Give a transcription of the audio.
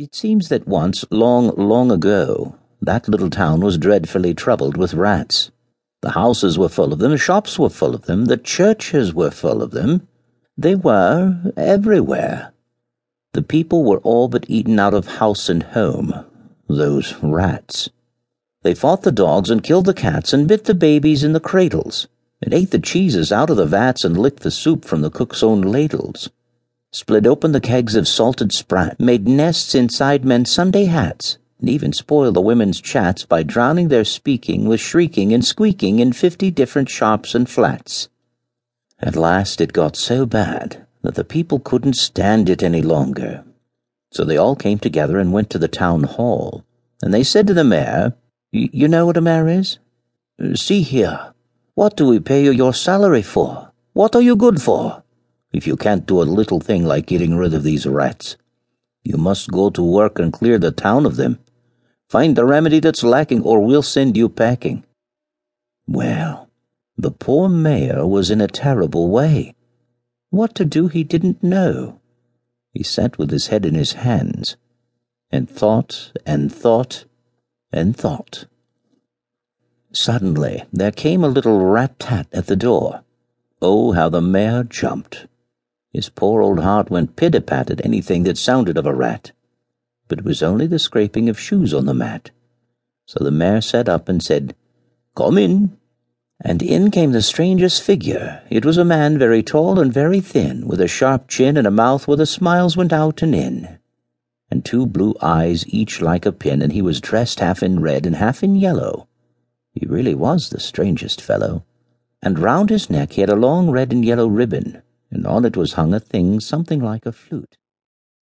It seems that once, long, long ago, that little town was dreadfully troubled with rats. The houses were full of them, the shops were full of them, the churches were full of them. They were everywhere. The people were all but eaten out of house and home, those rats. They fought the dogs and killed the cats and bit the babies in the cradles, and ate the cheeses out of the vats and licked the soup from the cook's own ladles split open the kegs of salted sprat, made nests inside men's Sunday hats, and even spoiled the women's chats by drowning their speaking with shrieking and squeaking in fifty different shops and flats. At last it got so bad that the people couldn't stand it any longer. So they all came together and went to the town hall, and they said to the mayor, You know what a mayor is? See here, what do we pay you your salary for? What are you good for? If you can't do a little thing like getting rid of these rats. You must go to work and clear the town of them. Find the remedy that's lacking, or we'll send you packing. Well, the poor mayor was in a terrible way. What to do he didn't know. He sat with his head in his hands, and thought and thought and thought. Suddenly there came a little rat-tat at the door. Oh, how the mayor jumped! His poor old heart went pit-a-pat at anything that sounded of a rat. But it was only the scraping of shoes on the mat. So the mayor sat up and said, Come in. And in came the strangest figure. It was a man very tall and very thin, with a sharp chin and a mouth where the smiles went out and in, and two blue eyes each like a pin, and he was dressed half in red and half in yellow. He really was the strangest fellow. And round his neck he had a long red and yellow ribbon and on it was hung a thing something like a flute.